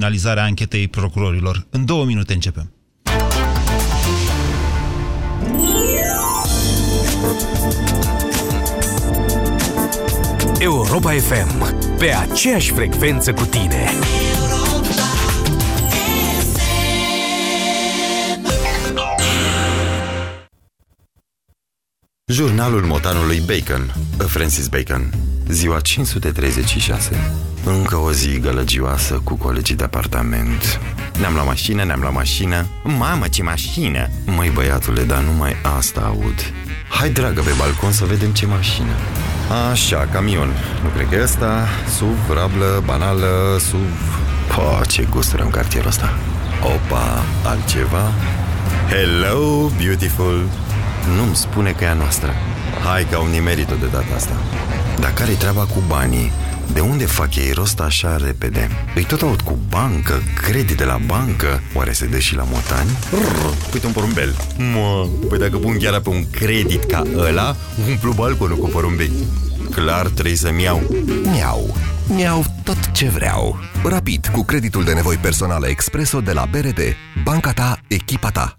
finalizarea anchetei procurorilor. În două minute începem. Europa FM, pe aceeași frecvență cu tine. Jurnalul motanului Bacon, Francis Bacon, ziua 536. Încă o zi gălăgioasă cu colegii de apartament. Ne-am la mașină, ne-am la mașină. Mamă, ce mașină! Măi, băiatule, dar numai asta aud. Hai, dragă, pe balcon să vedem ce mașină. Așa, camion. Nu cred că e ăsta. SUV, rablă, banală, SUV... Po, ce gusturi în cartierul ăsta. Opa, altceva? Hello, beautiful! Nu-mi spune că e a noastră. Hai că au nimerit-o de data asta. Dar care-i treaba cu banii? De unde fac ei rost așa repede? Îi tot aud cu bancă, credit de la bancă Oare se dă și la motani? Rrr, uite un porumbel Mă, păi dacă pun chiar pe un credit ca ăla Umplu balconul cu porumbei Clar trebuie să-mi iau Miau Miau tot ce vreau Rapid, cu creditul de nevoi personale Expreso de la BRD Banca ta, echipa ta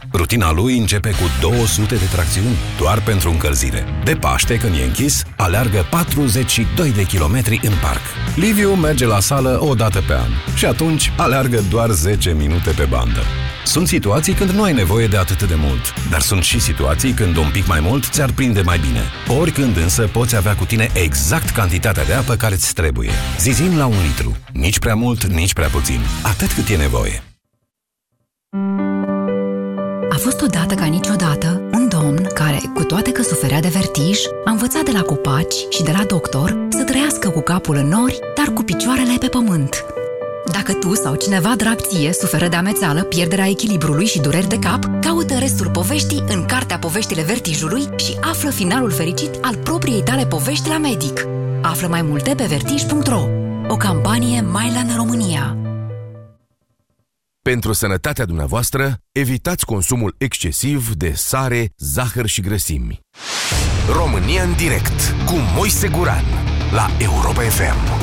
Rutina lui începe cu 200 de tracțiuni doar pentru încălzire. De Paște, când e închis, aleargă 42 de kilometri în parc. Liviu merge la sală o dată pe an și atunci aleargă doar 10 minute pe bandă. Sunt situații când nu ai nevoie de atât de mult, dar sunt și situații când un pic mai mult ți-ar prinde mai bine. Oricând însă poți avea cu tine exact cantitatea de apă care îți trebuie. Zizim la un litru. Nici prea mult, nici prea puțin. Atât cât e nevoie. A fost odată ca niciodată un domn care, cu toate că suferea de vertij, a învățat de la copaci și de la doctor să trăiască cu capul în nori, dar cu picioarele pe pământ. Dacă tu sau cineva drag ție suferă de amețeală, pierderea echilibrului și dureri de cap, caută restul poveștii în cartea Poveștile Vertijului și află finalul fericit al propriei tale povești la medic. Află mai multe pe vertij.ro. O campanie Mylan România. Pentru sănătatea dumneavoastră, evitați consumul excesiv de sare, zahăr și grăsimi. România în direct cu Moise Guran la Europa FM.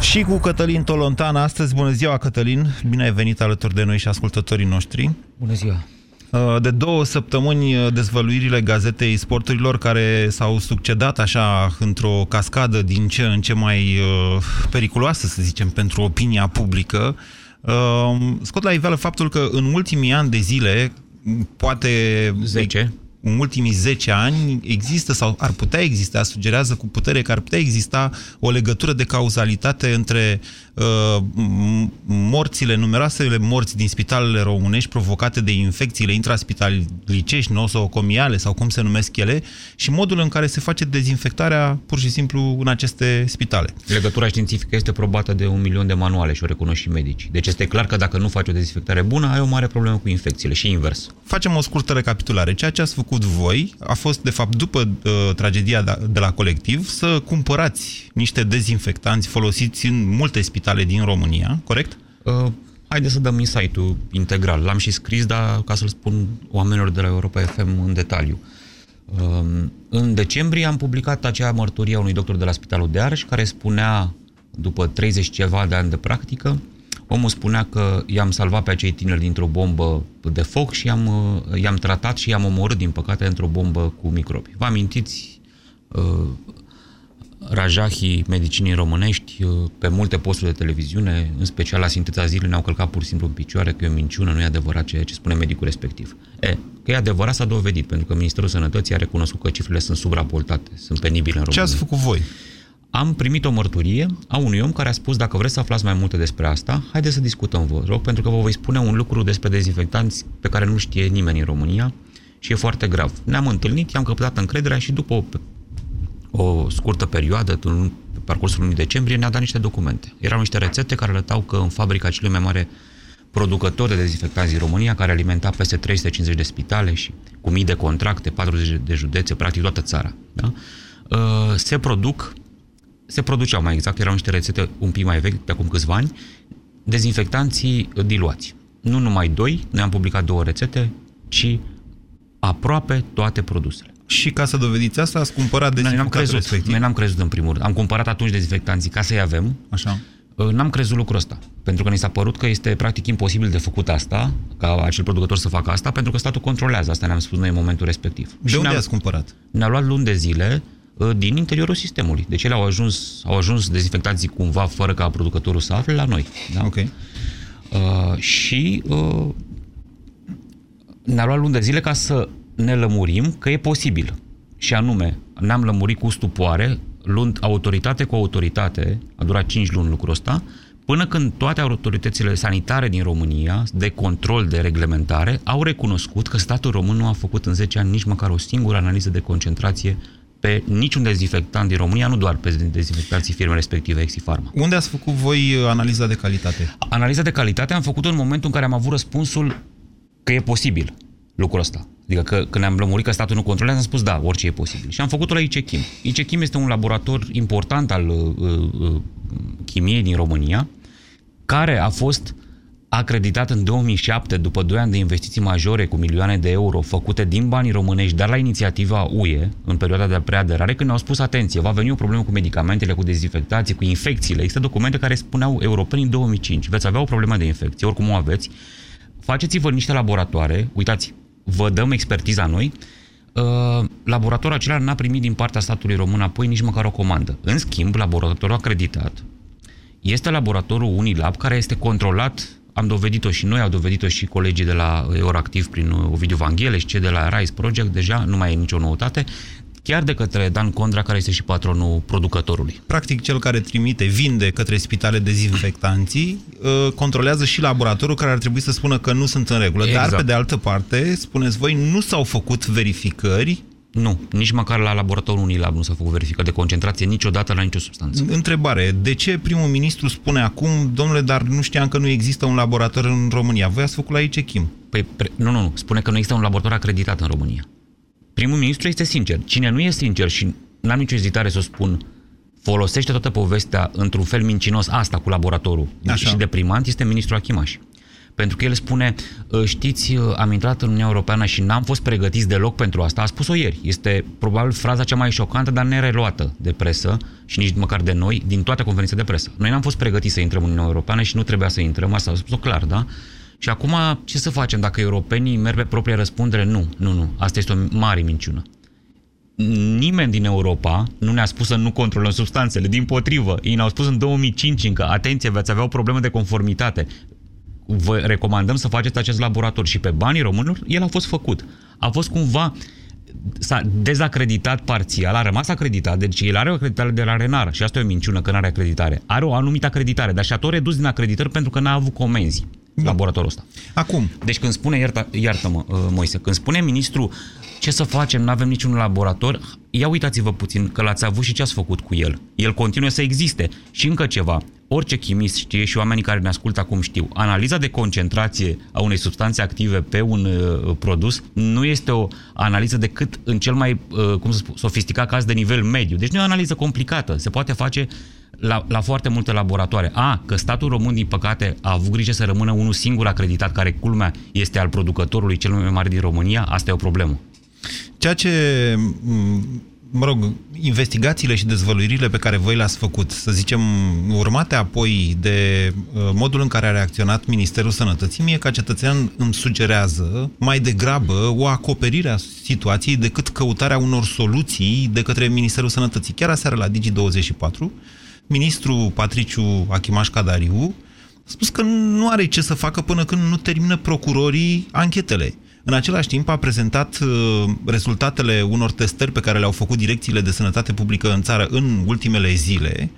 Și cu Cătălin Tolontan astăzi. Bună ziua, Cătălin! Bine ai venit alături de noi și ascultătorii noștri. Bună ziua! De două săptămâni dezvăluirile gazetei sporturilor care s-au succedat așa într-o cascadă din ce în ce mai uh, periculoasă, să zicem, pentru opinia publică, uh, scot la iveală faptul că în ultimii ani de zile, poate 10, în ultimii 10 ani există sau ar putea exista, sugerează cu putere că ar putea exista o legătură de cauzalitate între uh, morțile, numeroasele morți din spitalele românești provocate de infecțiile intraspitalicești, nosocomiale sau cum se numesc ele, și modul în care se face dezinfectarea pur și simplu în aceste spitale. Legătura științifică este probată de un milion de manuale și o recunosc și medici. Deci este clar că dacă nu faci o dezinfectare bună, ai o mare problemă cu infecțiile și invers. Facem o scurtă recapitulare. Ceea ce ați făcut voi a fost, de fapt, după uh, tragedia de la colectiv, să cumpărați niște dezinfectanți folosiți în multe spitale din România, corect? Uh, haideți să dăm insight-ul integral. L-am și scris, dar ca să-l spun oamenilor de la Europa FM în detaliu. Uh, în decembrie am publicat acea mărturie a unui doctor de la Spitalul de Arș care spunea, după 30 ceva de ani de practică, Omul spunea că i-am salvat pe acei tineri dintr-o bombă de foc și i-am, i-am tratat și i-am omorât, din păcate, într-o bombă cu microbi. Vă amintiți uh, rajahii medicinii românești uh, pe multe posturi de televiziune, în special la Sinteța Zilei, ne-au călcat pur și simplu în picioare că e o minciună, nu e adevărat ceea ce spune medicul respectiv. E, că e adevărat s-a dovedit, pentru că Ministerul Sănătății a recunoscut că cifrele sunt subraportate, sunt penibile în România. Ce ați făcut voi? am primit o mărturie a unui om care a spus dacă vreți să aflați mai multe despre asta, haideți să discutăm, vă rog, pentru că vă voi spune un lucru despre dezinfectanți pe care nu știe nimeni în România și e foarte grav. Ne-am întâlnit, i-am căpătat încrederea și după o, o scurtă perioadă, pe parcursul lunii decembrie, ne-a dat niște documente. Erau niște rețete care arătau că în fabrica celui mai mare producător de dezinfectanți din România, care alimenta peste 350 de spitale și cu mii de contracte, 40 de județe, practic toată țara. Da? Uh, se produc, se produceau mai exact, erau niște rețete un pic mai vechi, pe acum câțiva ani, dezinfectanții diluați. Nu numai doi, noi am publicat două rețete, ci aproape toate produsele. Și ca să dovediți asta, ați cumpărat dezinfectantul crezut, respectiv. Noi n-am crezut în primul rând. Am cumpărat atunci dezinfectanții ca să-i avem. Așa. Uh, n-am crezut lucrul ăsta. Pentru că ni s-a părut că este practic imposibil de făcut asta, ca acel producător să facă asta, pentru că statul controlează. Asta ne-am spus noi în momentul respectiv. De și unde ne-a, ați cumpărat? Ne-a luat luni de zile uh, din interiorul sistemului. Deci ele au ajuns, au ajuns dezinfectanții cumva fără ca producătorul să afle la noi. Da? Ok. Uh, și uh, ne-a luat luni de zile ca să ne lămurim că e posibil. Și anume, ne-am lămurit cu stupoare, luând autoritate cu autoritate, a durat 5 luni lucrul ăsta, până când toate autoritățile sanitare din România, de control, de reglementare, au recunoscut că statul român nu a făcut în 10 ani nici măcar o singură analiză de concentrație pe niciun dezinfectant din România, nu doar pe dezinfectanții firme respective, Exifarma. Unde ați făcut voi uh, analiza de calitate? Analiza de calitate am făcut-o în momentul în care am avut răspunsul că e posibil lucrul ăsta. Adică că, când am lămurit că statul nu controlează, am spus da, orice e posibil. Și am făcut-o la ICECHIM. ICECHIM este un laborator important al uh, uh, chimiei din România, care a fost acreditat în 2007, după 2 ani de investiții majore cu milioane de euro făcute din banii românești, dar la inițiativa UE, în perioada de preaderare, când ne-au spus, atenție, va veni o problemă cu medicamentele, cu dezinfectații, cu infecțiile. Există documente care spuneau europenii în 2005, veți avea o problemă de infecție, oricum o aveți, faceți-vă niște laboratoare, uitați, vă dăm expertiza noi, uh, laboratorul acela n-a primit din partea statului român apoi nici măcar o comandă. În schimb, laboratorul acreditat este laboratorul Unilab, care este controlat, am dovedit-o și noi, au dovedit-o și colegii de la Euractiv prin Ovidiu Vangheleș și cei de la Rise Project, deja nu mai e nicio noutate, chiar de către Dan Condra, care este și patronul producătorului. Practic, cel care trimite, vinde către spitale dezinfectanții, uh, controlează și laboratorul care ar trebui să spună că nu sunt în regulă. Exact. Dar, pe de altă parte, spuneți voi, nu s-au făcut verificări Nu, nici măcar la laboratorul Unilab nu s-a făcut verificări de concentrație niciodată la nicio substanță. Întrebare, de ce primul ministru spune acum, domnule, dar nu știam că nu există un laborator în România? Voi ați făcut la ICECHIM. Păi, pre- nu, nu, nu. Spune că nu există un laborator acreditat în România. Primul ministru este sincer. Cine nu e sincer și n-am nicio ezitare să o spun, folosește toată povestea într-un fel mincinos asta cu laboratorul Așa. și deprimant, este ministrul Achimaș. Pentru că el spune, "Ă, știți, am intrat în Uniunea Europeană și n-am fost pregătiți deloc pentru asta. A spus-o ieri. Este probabil fraza cea mai șocantă, dar nereluată de presă și nici măcar de noi, din toate conferințele de presă. Noi n-am fost pregătiți să intrăm în Uniunea Europeană și nu trebuia să intrăm, asta a spus-o clar, da? Și acum, ce să facem dacă europenii merg pe propria răspundere? Nu, nu, nu. Asta este o mare minciună. Nimeni din Europa nu ne-a spus să nu controlăm substanțele. Din potrivă, ei ne-au spus în 2005 încă, atenție, veți avea o problemă de conformitate. Vă recomandăm să faceți acest laborator și pe banii românilor, el a fost făcut. A fost cumva s-a dezacreditat parțial, a rămas acreditat, deci el are o acreditare de la Renar și asta e o minciună că nu are acreditare. Are o anumită acreditare, dar și-a tot redus din acreditări pentru că n-a avut comenzi laboratorul ăsta. Acum, Deci când spune, iartă, iartă-mă, uh, Moise, când spune ministrul ce să facem, nu avem niciun laborator, ia uitați-vă puțin că l-ați avut și ce ați făcut cu el. El continuă să existe. Și încă ceva, orice chimist știe și oamenii care ne ascultă acum știu, analiza de concentrație a unei substanțe active pe un uh, produs nu este o analiză decât în cel mai, uh, cum să spun, sofisticat caz de nivel mediu. Deci nu e o analiză complicată, se poate face la, la foarte multe laboratoare. A, că statul român, din păcate, a avut grijă să rămână unul singur acreditat, care, culmea, este al producătorului cel mai mare din România, asta e o problemă. ceea ce, m, mă rog, investigațiile și dezvăluirile pe care voi le-ați făcut, să zicem, urmate apoi de uh, modul în care a reacționat Ministerul Sănătății, mie ca cetățean îmi sugerează mai degrabă o acoperire a situației decât căutarea unor soluții de către Ministerul Sănătății. Chiar aseară la Digi24, ministrul Patriciu Achimaș Cadariu a spus că nu are ce să facă până când nu termină procurorii anchetele. În același timp a prezentat uh, rezultatele unor testări pe care le-au făcut direcțiile de sănătate publică în țară în ultimele zile,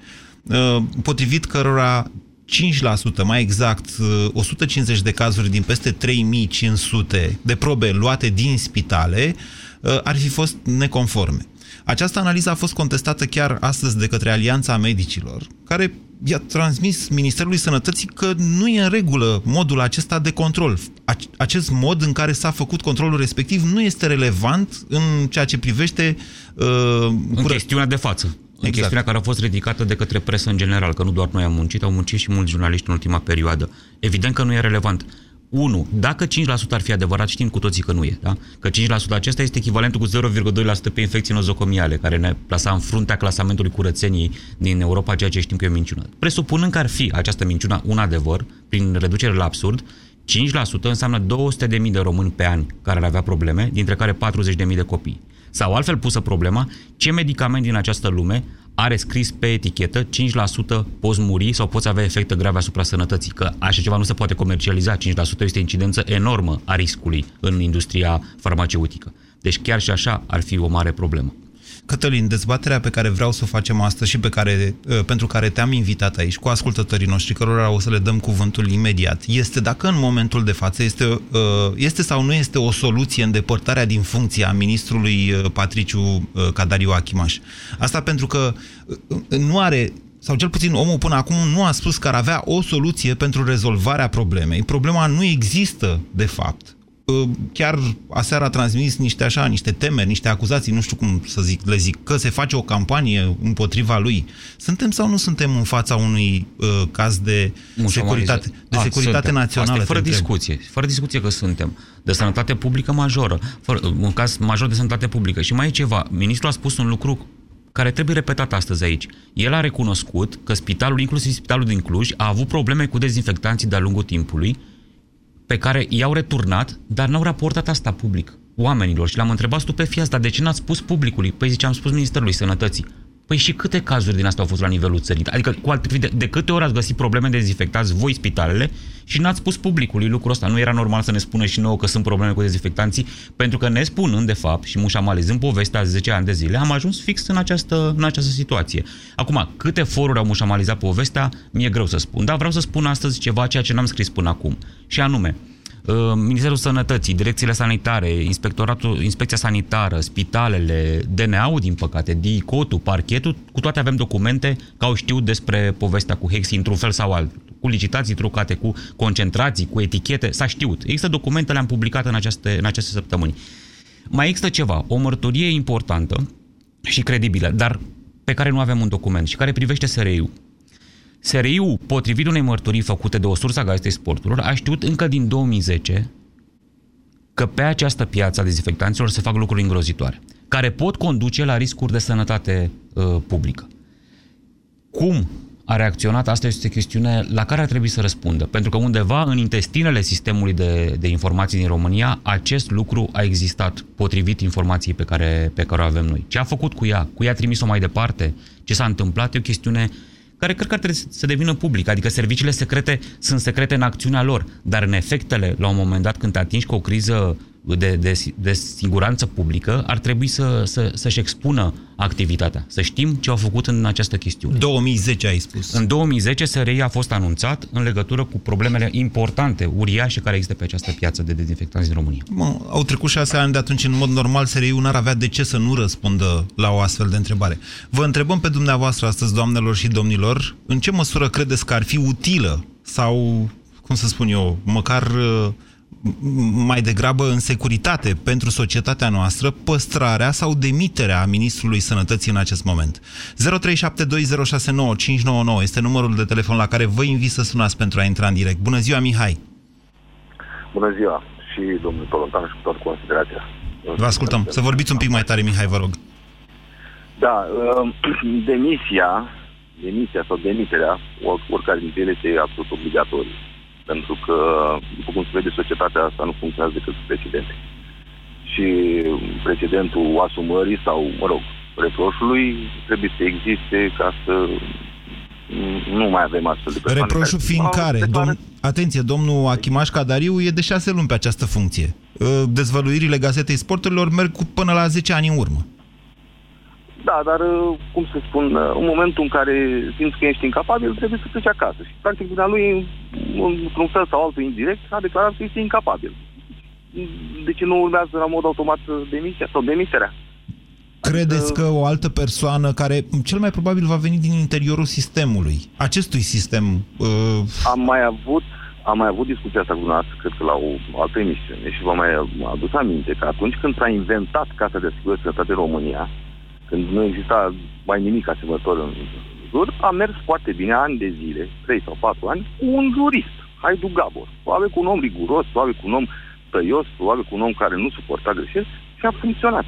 uh, potrivit cărora 5%, mai exact, uh, 150 de cazuri din peste 3500 de probe luate din spitale uh, ar fi fost neconforme. Această analiză a fost contestată chiar astăzi de către Alianța Medicilor, care i-a transmis Ministerului Sănătății că nu e în regulă modul acesta de control. Acest mod în care s-a făcut controlul respectiv nu este relevant în ceea ce privește... Uh, în cură... chestiunea de față. Exact. În chestiunea care a fost ridicată de către presă în general, că nu doar noi am muncit, au muncit și mulți jurnaliști în ultima perioadă. Evident că nu e relevant. 1. Dacă 5% ar fi adevărat, știm cu toții că nu e, da? Că 5% acesta este echivalentul cu 0,2% pe infecții nozocomiale, care ne plasa în fruntea clasamentului curățeniei din Europa, ceea ce știm că e o minciună. Presupunând că ar fi această minciună un adevăr, prin reducere la absurd, 5% înseamnă 200.000 de români pe an care ar avea probleme, dintre care 40.000 de copii. Sau altfel pusă problema, ce medicament din această lume are scris pe etichetă 5% poți muri sau poți avea efecte grave asupra sănătății, că așa ceva nu se poate comercializa, 5% este incidență enormă a riscului în industria farmaceutică. Deci chiar și așa ar fi o mare problemă. Cătălin, dezbaterea pe care vreau să o facem astăzi și pe care, uh, pentru care te-am invitat aici cu ascultătorii noștri, cărora o să le dăm cuvântul imediat, este dacă în momentul de față este, uh, este sau nu este o soluție în depărtarea din funcția ministrului uh, Patriciu Cadariu Achimaș. Asta pentru că nu are sau cel puțin omul până acum nu a spus că ar avea o soluție pentru rezolvarea problemei. Problema nu există, de fapt. Ă, chiar aseară a transmis niște așa, niște temeri, niște acuzații, nu știu cum să zic, le zic, că se face o campanie împotriva lui. Suntem sau nu suntem în fața unui uh, caz de securitate, de a, securitate suntem. națională? Asta fără discuție, fără discuție că suntem. De sănătate publică majoră, fără, un caz major de sănătate publică. Și mai e ceva, ministrul a spus un lucru care trebuie repetat astăzi aici. El a recunoscut că spitalul, inclusiv spitalul din Cluj, a avut probleme cu dezinfectanții de-a lungul timpului, pe care i-au returnat, dar n-au raportat asta public oamenilor și le-am întrebat stupefiați, dar de ce n-ați spus publicului? Păi zice, am spus Ministerului Sănătății. Păi și câte cazuri din asta au fost la nivelul țării? Adică, cu alte de, de câte ori ați găsit probleme de dezinfectați voi spitalele și n-ați spus publicului lucrul ăsta? Nu era normal să ne spună și nouă că sunt probleme cu dezinfectanții? Pentru că ne spunând, de fapt, și mușamalizând povestea 10 ani de zile, am ajuns fix în această, în această situație. Acum, câte foruri au mușamalizat povestea, mi-e greu să spun, dar vreau să spun astăzi ceva ceea ce n-am scris până acum. Și anume, Uh, Ministerul Sănătății, direcțiile sanitare, Inspectoratul, Inspecția Sanitară, spitalele, DNA-ul, din păcate, DICOT-ul, parchetul, cu toate avem documente că au știut despre povestea cu Hexi într-un fel sau altul. Cu licitații trucate, cu concentrații, cu etichete, s-a știut. Există documente, le-am publicat în aceste, în aceste săptămâni. Mai există ceva, o mărturie importantă și credibilă, dar pe care nu avem un document și care privește SRI-ul. SRI-ul, potrivit unei mărturii făcute de o sursă a gazetei sporturilor, a știut încă din 2010 că pe această piață a dezinfectanților se fac lucruri îngrozitoare, care pot conduce la riscuri de sănătate uh, publică. Cum a reacționat, asta este o chestiune la care ar trebui să răspundă. Pentru că undeva în intestinele sistemului de, de informații din România, acest lucru a existat potrivit informației pe care, pe care o avem noi. Ce a făcut cu ea? Cu ea a trimis-o mai departe? Ce s-a întâmplat? E o chestiune uh, care cred că ar trebui să devină public. Adică serviciile secrete sunt secrete în acțiunea lor, dar în efectele, la un moment dat, când te atingi cu o criză de, de, de siguranță publică, ar trebui să, să, să-și expună activitatea, să știm ce au făcut în această chestiune. 2010 ai spus. În 2010 SRI a fost anunțat în legătură cu problemele importante, uriașe, care există pe această piață de dezinfectanți din România. Mă, au trecut șase ani de atunci, în mod normal, SRI-ul n-ar avea de ce să nu răspundă la o astfel de întrebare. Vă întrebăm pe dumneavoastră astăzi, doamnelor și domnilor, în ce măsură credeți că ar fi utilă sau, cum să spun eu, măcar uh, mai degrabă în securitate pentru societatea noastră păstrarea sau demiterea Ministrului Sănătății în acest moment. 0372069599 este numărul de telefon la care vă invit să sunați pentru a intra în direct. Bună ziua, Mihai! Bună ziua și domnul Tolontan și cu toată considerația. Vă ascultăm. Să vorbiți un pic mai tare, Mihai, vă rog. Da, demisia, demisia sau demiterea, oricare dintre ele este absolut obligatorie pentru că, după cum se vede, societatea asta nu funcționează decât cu precedente. Și precedentul asumării sau, mă rog, reproșului trebuie să existe ca să nu mai avem astfel de persoane. Reproșul fiind care? Declarat... Dom Atenție, domnul Achimaș Cadariu e de șase luni pe această funcție. Ă, dezvăluirile Gazetei Sporturilor merg până la 10 ani în urmă. Da, dar, uh, cum să spun, uh, în momentul în care simți că ești incapabil, trebuie să pleci acasă. Și, practic, din lui, într-un fel sau altul indirect, a declarat că este incapabil. De ce nu urmează la mod automat demisia sau demiterea? credeți că o altă persoană care cel mai probabil va veni din interiorul sistemului, acestui sistem... Uh... Am mai avut am mai avut discuția asta cu dumneavoastră, cred că la o altă emisiune și vă mai adus aminte că atunci când s-a inventat Casa de Asigurări Sănătate România, când nu exista mai nimic asemănător în jur, a mers foarte bine ani de zile, 3 sau 4 ani, cu un jurist, Haidu Gabor. Probabil cu un om riguros, probabil cu un om tăios, probabil cu un om care nu suporta greșeli și a funcționat.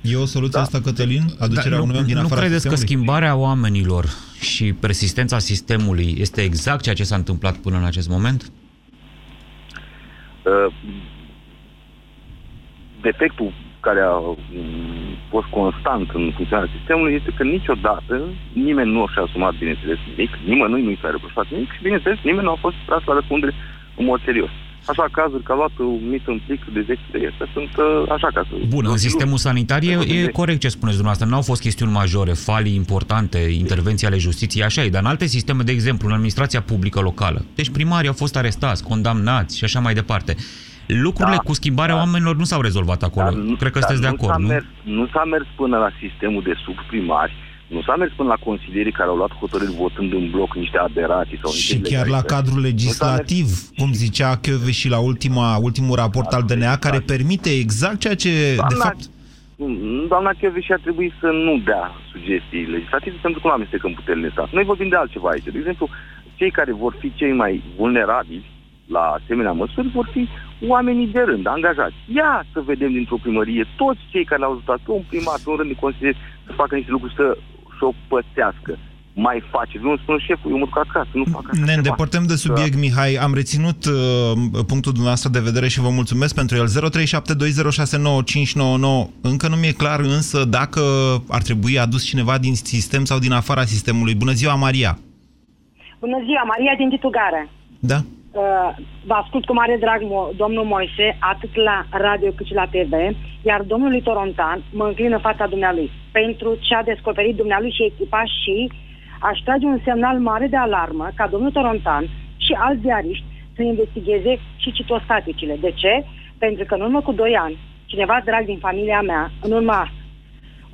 E o soluție da. asta, Cătălin? Aducerea da, unui om din nu afara credeți sistemului? că schimbarea oamenilor și persistența sistemului este exact ceea ce s-a întâmplat până în acest moment? Uh, defectul care a mm, fost constant în funcționarea sistemului este că niciodată nimeni nu și-a asumat, bineînțeles, nimic, nimănui nu i s-a reproșat nimic și, bineînțeles, nimeni nu a fost tras la răspundere în mod serios. Așa cazuri că a luat un mit în plic de 10 de este, sunt uh, așa ca să... Bun, în sistemul sanitar e, e corect ce spuneți dumneavoastră. Nu au fost chestiuni majore, falii importante, intervenții ale justiției, așa e, dar în alte sisteme, de exemplu, în administrația publică locală. Deci primarii au fost arestați, condamnați și așa mai departe. Lucrurile da, cu schimbarea da. oamenilor nu s-au rezolvat acolo. Dar nu, Cred că sunteți de acord, nu? Mers, nu s-a mers până la sistemul de subprimari, nu s-a mers până la consilierii care au luat hotărâri votând în bloc niște aberații sau niște Și chiar la cadrul legislativ, cum zicea Chioveș și la ultima, ultimul raport da, al DNA, care da. permite exact ceea ce, doamna, de fapt... Doamna și ar trebui să nu dea sugestii legislative pentru că nu amestecăm puterile stat. Noi vorbim de altceva aici. De exemplu, cei care vor fi cei mai vulnerabili la asemenea măsuri vor fi oamenii de rând, angajați. Ia să vedem dintr-o primărie toți cei care l-au ajutat, un primar, un rând de consilieri, să facă niște lucruri, să șopățească mai face. Nu spun șeful, eu mă duc acasă, nu fac așa Ne îndepărtăm de subiect, da. Mihai. Am reținut uh, punctul dumneavoastră de vedere și vă mulțumesc pentru el. 0372069599. Încă nu mi-e clar însă dacă ar trebui adus cineva din sistem sau din afara sistemului. Bună ziua, Maria! Bună ziua, Maria din Titugare. Da. Uh, vă ascult cu mare drag mo- domnul Moise, atât la radio cât și la TV, iar domnului Torontan mă înclin în fața dumnealui pentru ce a descoperit dumnealui și echipa și aș trage un semnal mare de alarmă ca domnul Torontan și alți ziariști să investigheze și citostaticile. De ce? Pentru că în urmă cu 2 ani, cineva drag din familia mea, în urma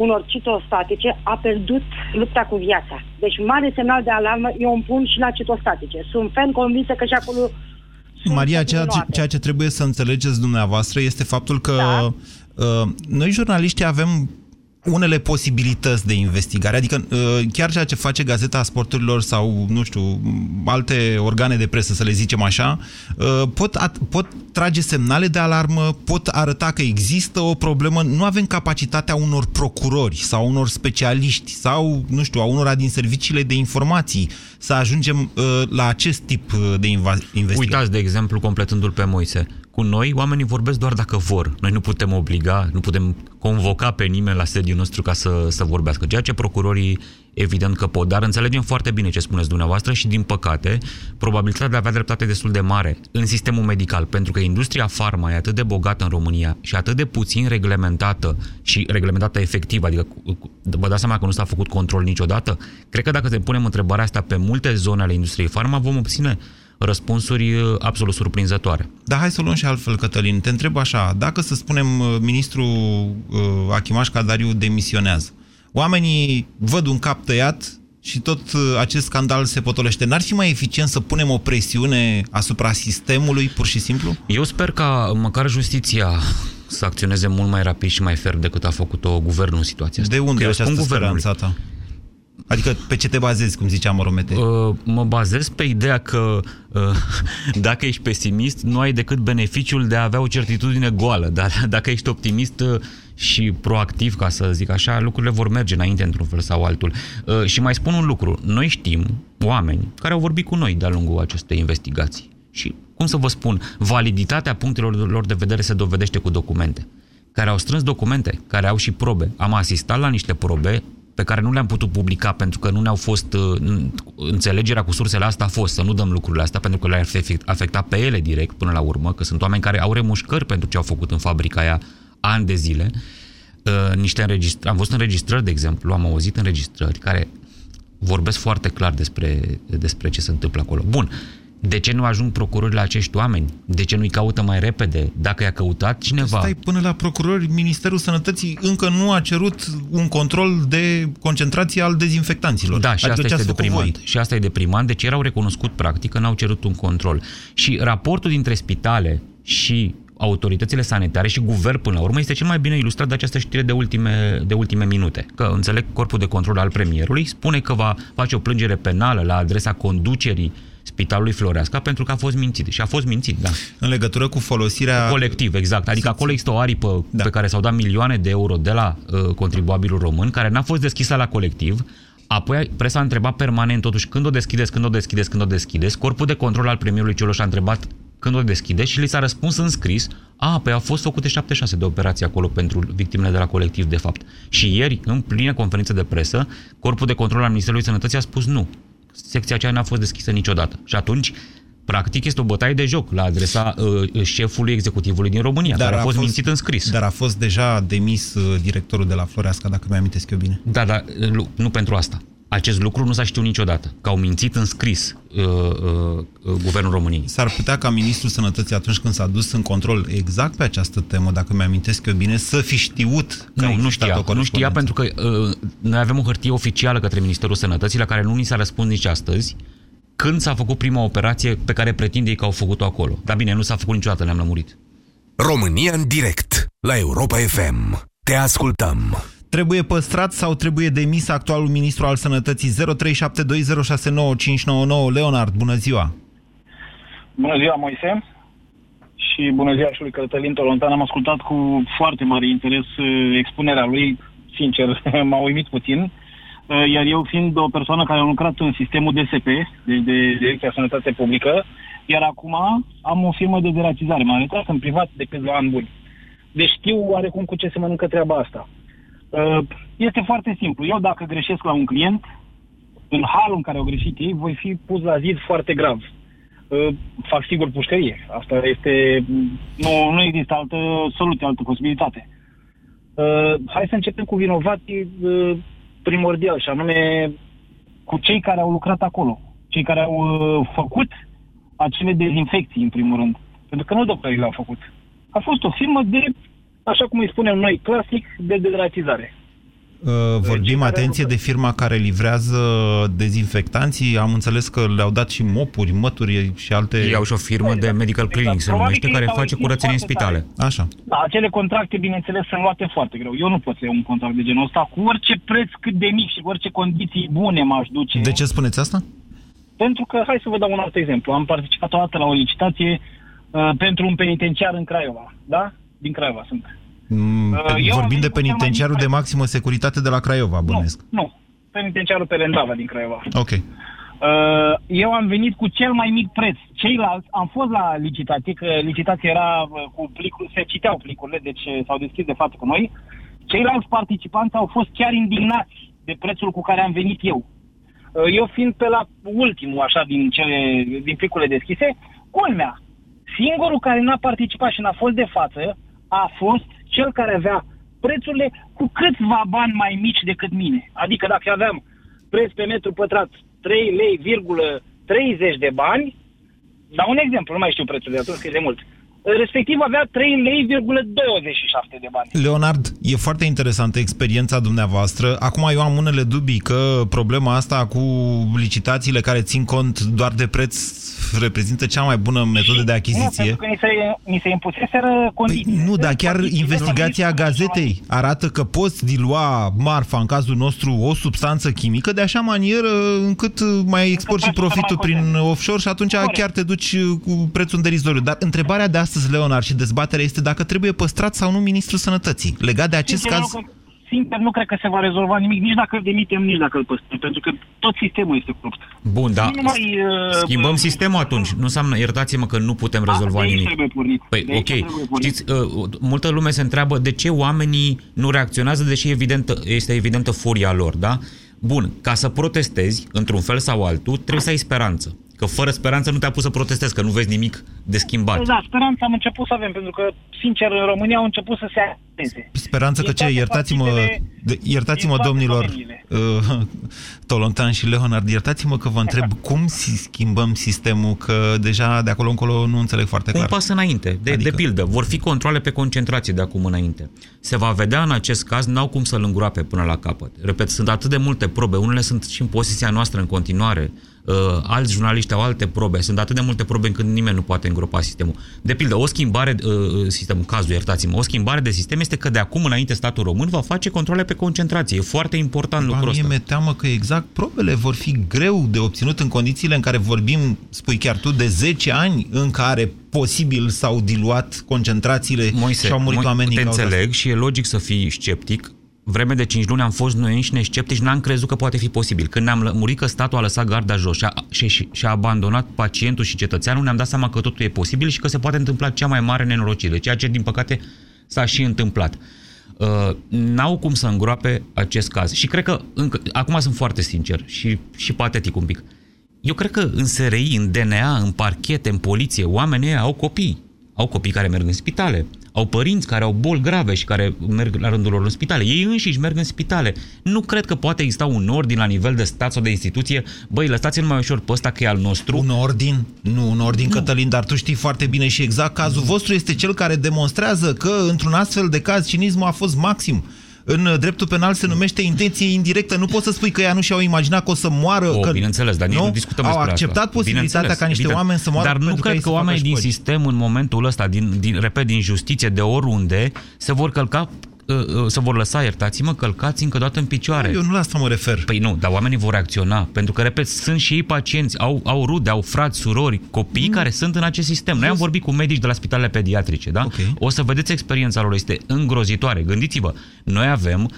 unor citostatice, a pierdut lupta cu viața. Deci mare semnal de alarmă eu îmi pun și la citostatice. Sunt fan convinsă că și acolo Maria, ceea ce, ceea ce trebuie să înțelegeți dumneavoastră este faptul că da. uh, noi jurnaliștii avem unele posibilități de investigare. Adică uh, chiar ceea ce face Gazeta Sporturilor sau, nu știu, alte organe de presă, să le zicem așa, uh, pot, pot trage semnale de alarmă, pot arăta că există o problemă. Nu avem capacitatea unor procurori sau unor specialiști sau, nu știu, a unora din serviciile de informații să ajungem uh, la acest tip de investigare. Uitați, de exemplu, completându-l pe Moise cu noi, oamenii vorbesc doar dacă vor. Noi nu putem obliga, nu putem convoca pe nimeni la sediul nostru ca să, să vorbească. Ceea ce procurorii evident că pot, dar înțelegem foarte bine ce spuneți dumneavoastră și, din păcate, probabilitatea de a avea dreptate destul de mare în sistemul medical, pentru că industria farma e atât de bogată în România și atât de puțin reglementată și reglementată efectiv, adică vă dați seama că nu s-a făcut control niciodată? Cred că dacă te punem întrebarea asta pe multe zone ale industriei farma, vom obține răspunsuri uh, absolut surprinzătoare. Dar hai să o luăm și altfel, Cătălin. Te întreb așa, dacă, să spunem, uh, ministrul uh, Achimaș Cadariu demisionează, oamenii văd un cap tăiat și tot uh, acest scandal se potolește. N-ar fi mai eficient să punem o presiune asupra sistemului, pur și simplu? Eu sper ca măcar justiția să acționeze mult mai rapid și mai ferm decât a făcut-o guvernul în situația asta. De unde e această speranță ta? Adică pe ce te bazezi, cum zicea Moromete? Uh, mă bazez pe ideea că uh, dacă ești pesimist, nu ai decât beneficiul de a avea o certitudine goală, dar dacă ești optimist uh, și proactiv, ca să zic așa, lucrurile vor merge înainte într-un fel sau altul. Uh, și mai spun un lucru, noi știm oameni care au vorbit cu noi de-a lungul acestei investigații. Și, cum să vă spun, validitatea punctelor lor de vedere se dovedește cu documente care au strâns documente, care au și probe. Am asistat la niște probe pe care nu le-am putut publica pentru că nu ne-au fost uh, înțelegerea cu sursele asta a fost să nu dăm lucrurile astea pentru că le-ar afecta pe ele direct până la urmă, că sunt oameni care au remușcări pentru ce au făcut în fabrica aia ani de zile. Uh, niște înregistrări, am văzut înregistrări, de exemplu, am auzit înregistrări care vorbesc foarte clar despre, despre ce se întâmplă acolo. Bun, De ce nu ajung procurorii la acești oameni? De ce nu-i caută mai repede? Dacă i-a căutat cineva... Stai până la procurori, Ministerul Sănătății încă nu a cerut un control de concentrație al dezinfectanților. Da, și adică asta ce este ați făcut deprimant. voi? Și asta e deprimant, deci erau recunoscut practic că n-au cerut un control. Și raportul dintre spitale și autoritățile sanitare și guvern până la urmă este cel mai bine ilustrat de această știre de ultime, de ultime minute. Că înțeleg corpul de control al premierului spune că va face o plângere penală la adresa conducerii Spitalului Floreasca pentru că a fost mințit. Și a fost mințit, da. În legătură cu folosirea... Colectiv, exact. Adică acolo există o aripă da. pe care s-au dat milioane de euro de la uh, contribuabilul român, care n-a fost deschisă la colectiv. Apoi presa a întrebat permanent totuși când o deschideți, când o deschideți, când o deschideți. Corpul de control al premierului Cioloș a întrebat când o deschide și li s-a răspuns în scris a, păi au fost făcute 76 de operații acolo pentru victimele de la colectiv, de fapt. Și ieri, în plină conferință de presă, Corpul de Control al Ministerului Sănătății a spus nu. Secția aceea n-a fost deschisă niciodată. Și atunci, practic, este o bătaie de joc la adresa uh, șefului executivului din România, dar care a fost, fost mințit în scris. Dar a fost deja demis uh, directorul de la Floreasca, dacă mi-amintesc eu bine. Da, dar uh, nu pentru asta. Acest lucru nu s-a știut niciodată, că au mințit în scris uh, uh, uh, Guvernul României. S-ar putea ca Ministrul Sănătății, atunci când s-a dus în control exact pe această temă, dacă mi-amintesc eu bine, să fi știut că Nu, nu știa. Nu știa pentru că uh, noi avem o hârtie oficială către Ministerul Sănătății la care nu ni s-a răspuns nici astăzi când s-a făcut prima operație pe care pretinde ei că au făcut-o acolo. Dar bine, nu s-a făcut niciodată, ne-am lămurit. România în direct la Europa FM. Te ascultăm. Trebuie păstrat sau trebuie demis actualul ministru al sănătății? 0372069599 Leonard, bună ziua! Bună ziua, Moise! Și bună ziua și lui Cătălin Tolontan. Am ascultat cu foarte mare interes uh, expunerea lui. Sincer, m-a uimit puțin. Uh, Iar eu fiind o persoană care a lucrat în sistemul DSP, deci de Direcția Sănătate Publică, iar acum am o firmă de deratizare. M-am retras în privat de câțiva ani buni. Deci știu oarecum cu ce se mănâncă treaba asta. Uh, Este foarte simplu. Eu dacă greșesc la un client, în halul în care au greșit ei, voi fi pus la zid foarte grav. Uh, Fac sigur pușcărie. Asta este... Nu, nu există altă soluție, altă posibilitate. Uh, Hai să începem cu vinovații uh, primordial, și anume cu cei care au lucrat acolo. Cei care au uh, făcut acele dezinfecții, în primul rând. Pentru că nu doctorii le-au făcut. A fost o firmă de, așa cum îi spunem noi, clasic, de deratizare. Uh, vorbim, atenție, de firma care livrează dezinfectanții. Am înțeles că le-au dat și mopuri, mături și alte... Ei au și o firmă de medical cleaning, se Probabil numește, că care ei s-au face întins curățenie în foarte spitale. Așa. Da, acele contracte, bineînțeles, sunt luate foarte greu. Eu nu pot să iau un contract de genul ăsta cu orice preț cât de mic și cu orice condiții bune m-aș duce. De ce spuneți asta? Pentru că, hai să vă dau un alt exemplu. Am participat o dată la o licitație uh, pentru un penitenciar în Craiova. Da? Din Craiova sunt. Mm, Uh, eu am Vorbim de venit cu cel mai penitenciarul mic de preț. maximă securitate de la Craiova, bănuiesc. Nu, nu. Penitenciarul pe Rendava din Craiova. Ok. Uh, eu am venit cu cel mai mic preț. Ceilalți, am fost la licitație, că licitația era uh, cu plicuri, se citeau plicurile, deci uh, s-au deschis de față cu noi. Ceilalți participanți au fost chiar indignați de prețul cu care am venit eu. Uh, Eu fiind pe la ultimul, așa, din, cele, din plicurile deschise, culmea, singurul care n-a participat și n-a fost de față a fost cel care avea prețurile cu câțiva bani mai mici decât mine. Adică dacă aveam preț pe metru pătrat 3 lei, virgulă 30 de bani, dau un exemplu, nu mai știu prețul de atunci, că e de mult. Respectiv avea 3 lei, virgulă 27 de bani. Leonard, e foarte interesantă experiența dumneavoastră. Acum eu am unele dubii că problema asta cu licitațiile care țin cont doar de preț reprezintă cea mai bună metodă de Nu, achiziție. pentru că ni se, ni se impuseseră condiții. Păi, nu, dar chiar Condiții, investigația condiții, gazetei arată că poți dilua marfa, în cazul nostru, o substanță chimică de așa manieră încât mai exporti și prețul să profitul mai prin conteze. offshore și atunci Corect. chiar te duci cu prețul în derizoriu. Dar întrebarea de astăzi, Leonard, și dezbaterea este dacă trebuie păstrat sau nu Ministrul Sănătății. Legat de acest Sincer, caz... nu cred- Sincer, nu cred că se va rezolva nimic, nici dacă îl demitem, nici dacă îl păstrăm, pentru că tot sistemul este corupt. Bun, da. Nu numai, uh, Schimbăm uh, sistemul atunci. Nu înseamnă, iertați-mă că nu putem rezolva de aici nimic. trebuie pornit. Păi, De aici ok. trebuie pornit. Știți, uh, multă lume se întreabă de ce oamenii nu reacționează, deși evidentă, este evidentă furia lor, da? Bun, ca să protestezi, într-un fel sau altul, trebuie să ai speranță. Că fără speranță nu te-a pus să protestezi, că nu vezi nimic de schimbat. Da, speranța am început să avem, pentru că, sincer, în România au început să se intense. Speranță că Din ce, toate iertați-mă, partidele, de, iertați-mă din toate domnilor domeniile. uh, Tolontan și Leonard, iertați-mă că vă întreb cum si- schimbăm sistemul, că deja de acolo încolo nu înțeleg foarte Un clar. pas înainte. De, Adică? de pildă, vor fi controle pe concentrație de acum înainte. Se va vedea în acest caz, n-au cum să-l îngroape până la capăt. Repet, sunt atât de multe probe, unele sunt și în posesia noastră în continuare, uh, alți jurnaliști au alte probe, sunt atât de multe probe încât nimeni nu poate îngropa sistemul. De pildă, o schimbare, uh, sistemul, cazul, iertați-mă, o schimbare de sistem este că de acum înainte statul român va face controle pe concentrație. E foarte important Ba, lucrul mie ăsta. mi-e teamă că exact probele vor fi greu de obținut în condițiile în care vorbim, spui chiar tu, de 10 ani în care posibil s-au diluat concentrațiile Moise, și au murit Mo- oameni te din cauza înțeleg și e logic să fii sceptic. Vreme de 5 luni am fost noi înșine sceptici, n-am crezut că poate fi posibil. Când ne-am lămurit că statul a lăsat garda jos și a, și, și, și a abandonat pacientul și cetățeanul, ne-am dat seama că totul e posibil și că se poate întâmpla cea mai mare nenorocire, ceea ce, din păcate, s-a și întâmplat. Uh, n-au cum să îngroape acest caz. Și cred că, încă, acum sunt foarte sincer și, și patetic un pic, eu cred că în SRI, în DNA, în parchete, în poliție, oamenii ăia au copii. Au copii care merg în spitale. Au părinți care au boli grave și care merg la rândul lor în spitale. Ei înșiși merg în spitale. Nu cred că poate exista un ordin la nivel de stat sau de instituție. Băi, lăsați-l mai ușor pe ăsta că e al nostru. Un ordin? Nu, un ordin, nu. Cătălin, dar tu știi foarte bine și exact cazul vostru este cel care demonstrează că într-un astfel de caz cinismul a fost maxim. În uh, dreptul penal se numește intenție indirectă. Nu poți să spui că ea nu și-au imaginat că o să moară. O, că... bineînțeles, dar nici nu, nu discutăm Au despre acceptat asta. posibilitatea ca niște evident. oameni să moară Dar nu pentru cred ei că să facă oamenii din școli. sistem în momentul ăsta, din, din, repet, din justiție, de oriunde, se vor călca uh, uh, se vor lăsa, iertați-mă, călcați încă o dată în picioare. Eu nu la asta mă refer. Păi nu, dar oamenii vor reacționa, pentru că, repet, sunt și ei pacienți, au, au rude, au frați, surori, copii mm. care sunt în acest sistem. Noi am vorbit cu medici de la spitalele pediatrice, da? Ok. O să vedeți experiența lor, este îngrozitoare. Gândiți-vă, noi avem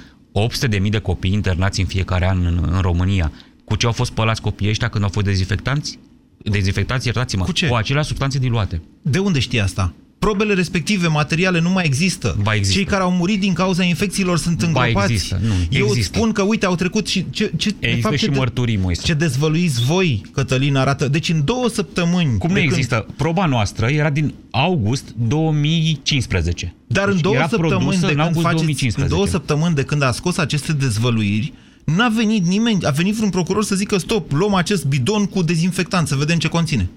800.000 de copii internați în fiecare an în, în România. Cu ce au fost spălați copiii ăștia când au fost dezinfectanți? Dezinfectați, iertați-mă, Cu ce? cu aceleași substanțe diluate. De unde știi asta? Probele respective, materiale, nu mai există. Ba, există. Cei care au murit din cauza infecțiilor sunt Ba, îngropați. există. Nu, Eu îți există. spun că, uite, au trecut și... Ce, ce, de Există fapt, și ce, de- mărturii, Moise. ce dezvăluiți voi, Cătălin, arată... Deci în două săptămâni... Cum nu de când- există? Proba noastră era din august 2015. Dar în Deci două era săptămâni produsă de în când august faceți, 2015. în două săptămâni de când a scos aceste dezvăluiri, n-a venit nimeni, a venit vreun procuror să zică stop, luăm acest bidon cu dezinfectant, să vedem ce conține.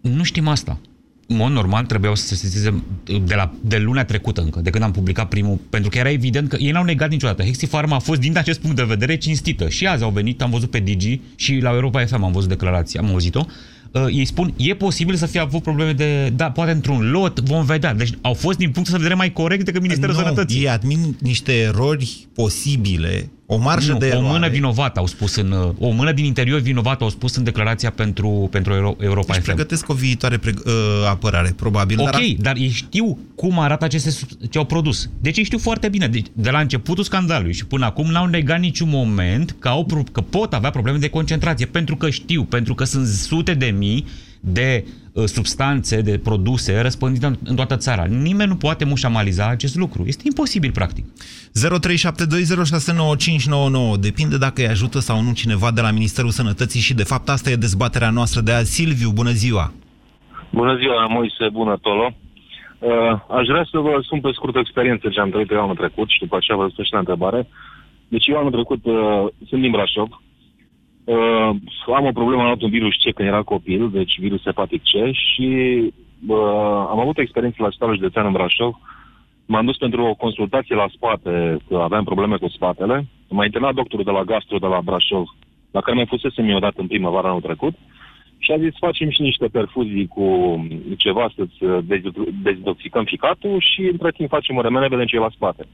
Nu știm asta. În mod normal trebuiau să se sesizeze de, la, de luna trecută încă, de când am publicat primul, pentru că era evident că ei n-au negat niciodată. Hexifarma a fost, din acest punct de vedere, cinstită. Și azi au venit, am văzut pe Digi și la Europa FM am văzut declarația, am auzit-o. Uh, ei spun, e posibil să fie avut probleme de, da, poate într-un lot, vom vedea. Deci au fost din punct de vedere mai corect decât Ministerul nu, Sănătății. ei admin niște erori posibile, o marjă Nu, de o eroare. mână vinovată au spus în uh, o mână din interior vinovată au spus în declarația pentru pentru Euro, Europa Deci FM. pregătesc o viitoare preg- uh, apărare, probabil. Ok, Dar dar ei știu cum arată aceste sub- ce au produs. Deci ei știu foarte bine. Deci, de la începutul scandalului și până acum n-au negat niciun moment că, au, pro- că pot avea probleme de concentrație. Pentru că știu, pentru că sunt sute de mii de uh, substanțe, de produse răspândite în, în toată țara. Nimeni nu poate mușamaliza acest lucru. Este imposibil, practic. 0372069599. Depinde dacă îi ajută sau nu cineva de la Ministerul Sănătății și de fapt asta e dezbaterea noastră de azi. Silviu, bună ziua! Bună ziua, Moise, bună, Tolo. Uh, aș vrea să vă spun pe scurt o experiență ce am trăit eu anul trecut și după aceea vă răspund și la întrebare. Deci eu anul trecut uh, sunt din Brașov. Uh, am o problemă, am luat un virus C când era copil, deci virus hepatic C și uh, am avut experiență la Spitalul Județean în Brașov. M-am dus pentru o consultație la spate, că aveam probleme cu spatele. M-a internat doctorul de la gastro de la Brașov, la care mai fusesem eu odată în primăvara anul trecut și a zis facem și niște perfuzii cu ceva să-ți uh, dezi- dezintoxicăm ficatul și între timp facem o remene, vedem ce e la spate.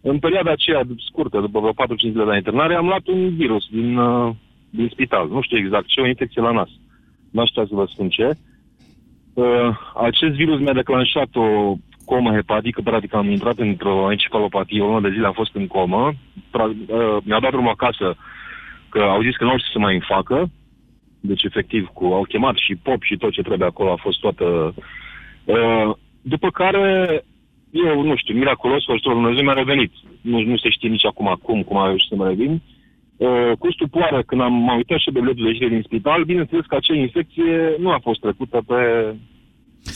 În perioada aceea scurtă, după vreo 4-5 zile de internare, am luat un virus din, uh, din spital. Nu știu exact ce, o infecție la nas. Nu aș putea să vă spun ce. Uh, acest virus mi-a declanșat o comă hepatică, practic am intrat într-o encefalopatie, o lună de zile am fost în comă, Pra- uh, mi-a dat drumul acasă că au zis că nu au ce să mai îmi facă, deci efectiv cu, au chemat și pop și tot ce trebuie acolo, a fost toată... Uh, după care, eu nu știu, miraculos, cu ajutorul Lui Dumnezeu mi-a revenit. Nu, nu se știe nici acum cum, cum a reușit să mă revin. Uh, cu stupoare, când am m-am uitat și pe biletul de ieșire din spital, bineînțeles că acea infecție nu a fost trecută pe,